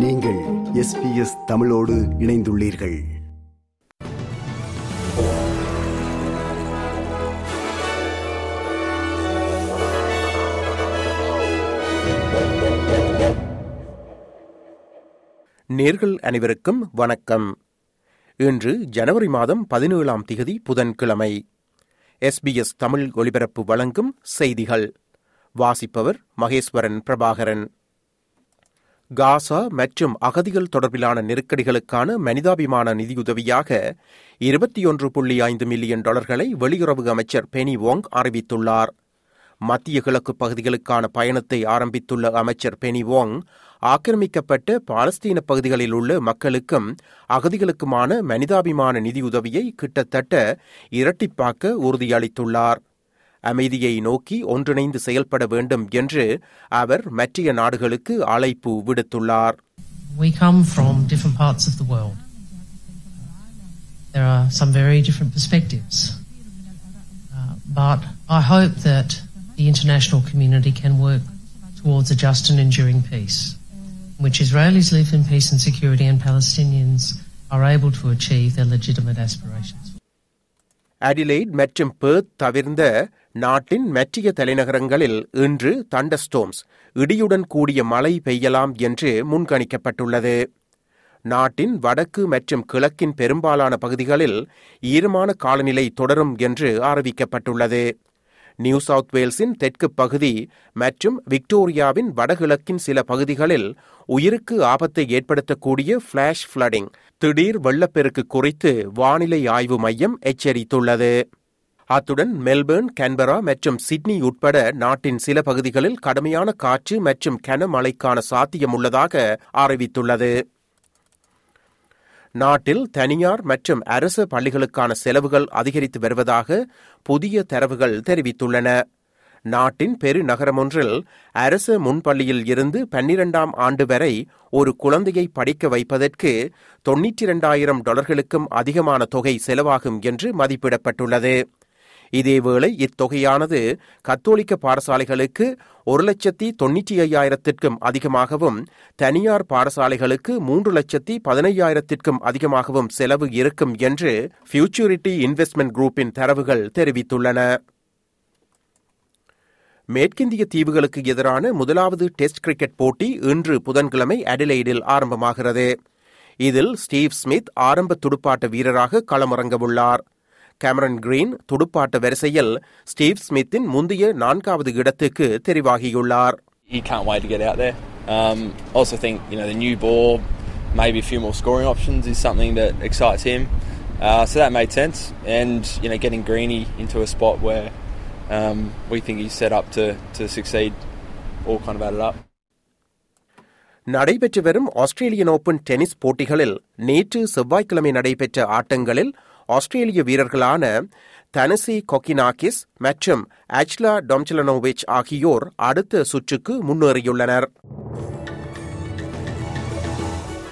நீங்கள் எஸ்பிஎஸ் தமிழோடு இணைந்துள்ளீர்கள். நேர்கள் அனைவருக்கும் வணக்கம். இன்று ஜனவரி மாதம் பதினேழாம் திகதி புதன்கிழமை. எஸ்பிஎஸ் தமிழ் ஒலிபரப்பு வழங்கும் செய்திகள். வாசிப்பவர் மகேஸ்வரன் பிரபாகரன். காசா மற்றும் அகதிகள் தொடர்பிலான நெருக்கடிகளுக்கான மனிதாபிமான நிதியுதவியாக இருபத்தி ஒன்று புள்ளி ஐந்து மில்லியன் டாலர்களை வெளியுறவு அமைச்சர் பெனி வோங் அறிவித்துள்ளார். மத்திய கிழக்கு பகுதிகளுக்கான பயணத்தை ஆரம்பித்துள்ள அமைச்சர் பெனி வோங் ஆக்கிரமிக்கப்பட்ட பாலஸ்தீன பகுதிகளில் உள்ள மக்களுக்கும் அகதிகளுக்குமான மனிதாபிமான நிதியுதவியை கிட்டத்தட்ட இரட்டிப்பாக்க உறுதியளித்துள்ளார். அமைதியை நோக்கி ஒன்றிணைந்து செயல்பட வேண்டும் என்று அவர் மற்றைய நாடுகளுக்கு அழைப்பு விடுத்துள்ளார் We come from different parts of the world. There are some very different perspectives. Uh, but I hope that the international community can work towards a just and enduring peace, in which Israelis live in peace and security and Palestinians are able to achieve their legitimate aspirations. Adelaide மற்றும் Perth தவிர்ந்த நாட்டின் மற்றிய தலைநகரங்களில் இன்று தண்டஸ்டோம்ஸ் இடியுடன் கூடிய மழை பெய்யலாம் என்று முன்கணிக்கப்பட்டுள்ளது. நாட்டின் வடக்கு மற்றும் கிழக்கின் பெரும்பாலான பகுதிகளில் ஈரமான காலநிலை தொடரும் என்று அறிவிக்கப்பட்டுள்ளது. நியூ சவுத் வேல்ஸின் தெற்கு பகுதி மற்றும் விக்டோரியாவின் வடகிழக்கின் சில பகுதிகளில் உயிருக்கு ஆபத்தை ஏற்படுத்தக்கூடிய ஃபிளாஷ் ஃப்ளடிங் திடீர் வெள்ளப்பெருக்கு குறித்து வானிலை ஆய்வு மையம் எச்சரித்துள்ளது. அத்துடன் மெல்பர்ன் கேன்பரா மற்றும் சிட்னி உட்பட நாட்டின் சில பகுதிகளில் கடுமையான காற்று மற்றும் கனமழைக்கான சாத்தியம் உள்ளதாக அறிவித்துள்ளது. நாட்டில் தனியார் மற்றும் அரசு பள்ளிகளுக்கான செலவுகள் அதிகரித்து வருவதாக புதிய தரவுகள் தெரிவித்துள்ளன. நாட்டின் பெருநகரம் ஒன்றில் அரசு முன்பள்ளியில் இருந்து பன்னிரண்டாம் ஆண்டு வரை ஒரு குழந்தையை படிக்க வைப்பதற்கு தொன்னூற்றி இரண்டாயிரம் டாலர்களுக்கும் அதிகமான தொகை செலவாகும் என்று மதிப்பிடப்பட்டுள்ளது. இதேவேளை இத்தொகையானது கத்தோலிக்க பாடசாலைகளுக்கு ஒரு லட்சத்தி தொன்னூற்றி ஐயாயிரத்திற்கும் அதிகமாகவும் தனியார் பாடசாலைகளுக்கு மூன்று லட்சத்தி பதினையாயிரத்திற்கும் அதிகமாகவும் செலவு இருக்கும் என்று ஃபியூச்சூரிட்டி இன்வெஸ்ட்மெண்ட் குரூப்பின் தரவுகள் தெரிவித்துள்ளன. மேற்கிந்திய தீவுகளுக்கு எதிரான முதலாவது டெஸ்ட் கிரிக்கெட் போட்டி இன்று புதன்கிழமை அடிலைடில் ஆரம்பமாகிறது. இதில் ஸ்டீவ் ஸ்மித் ஆரம்ப துடுப்பாட்ட வீரராக களமிறங்கவுள்ளார். கேமரன் கிரீன் துடுப்பாட்ட வரிசையில் ஸ்டீவ் ஸ்மித்தின் முந்தைய நான்காவது இடத்துக்கு தெரிவாகியுள்ளார் He can't wait to get out there. Um, also think you know the new ball, maybe a few more scoring options is something that excites him. Uh, so that made sense, and you know getting Greeny into a spot where um, we think he's set up to to succeed, all kind of added up. நடைபெற்று வரும் Australian open tennis போட்டிகளில் நேற்று செவ்வாய்க்கிழமை நடைபெற்ற ஆட்டங்களில் ஆஸ்திரேலிய வீரர்களான தனசி கொக்கினாகிஸ் மற்றும் அச்லா டொம்சலனோவிச் ஆகியோர் அடுத்த சுற்றுக்கு முன்னேறியுள்ளனர்.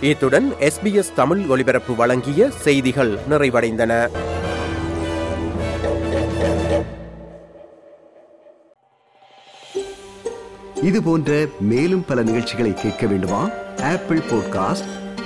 இத்துடன் எஸ்பிஎஸ் தமிழ் ஒலிபரப்பு வழங்கிய செய்திகள் நிறைவடைந்தன. இது போன்ற மேலும் பல நிகழ்ச்சிகளை கேட்க வேண்டுமா? Apple podcast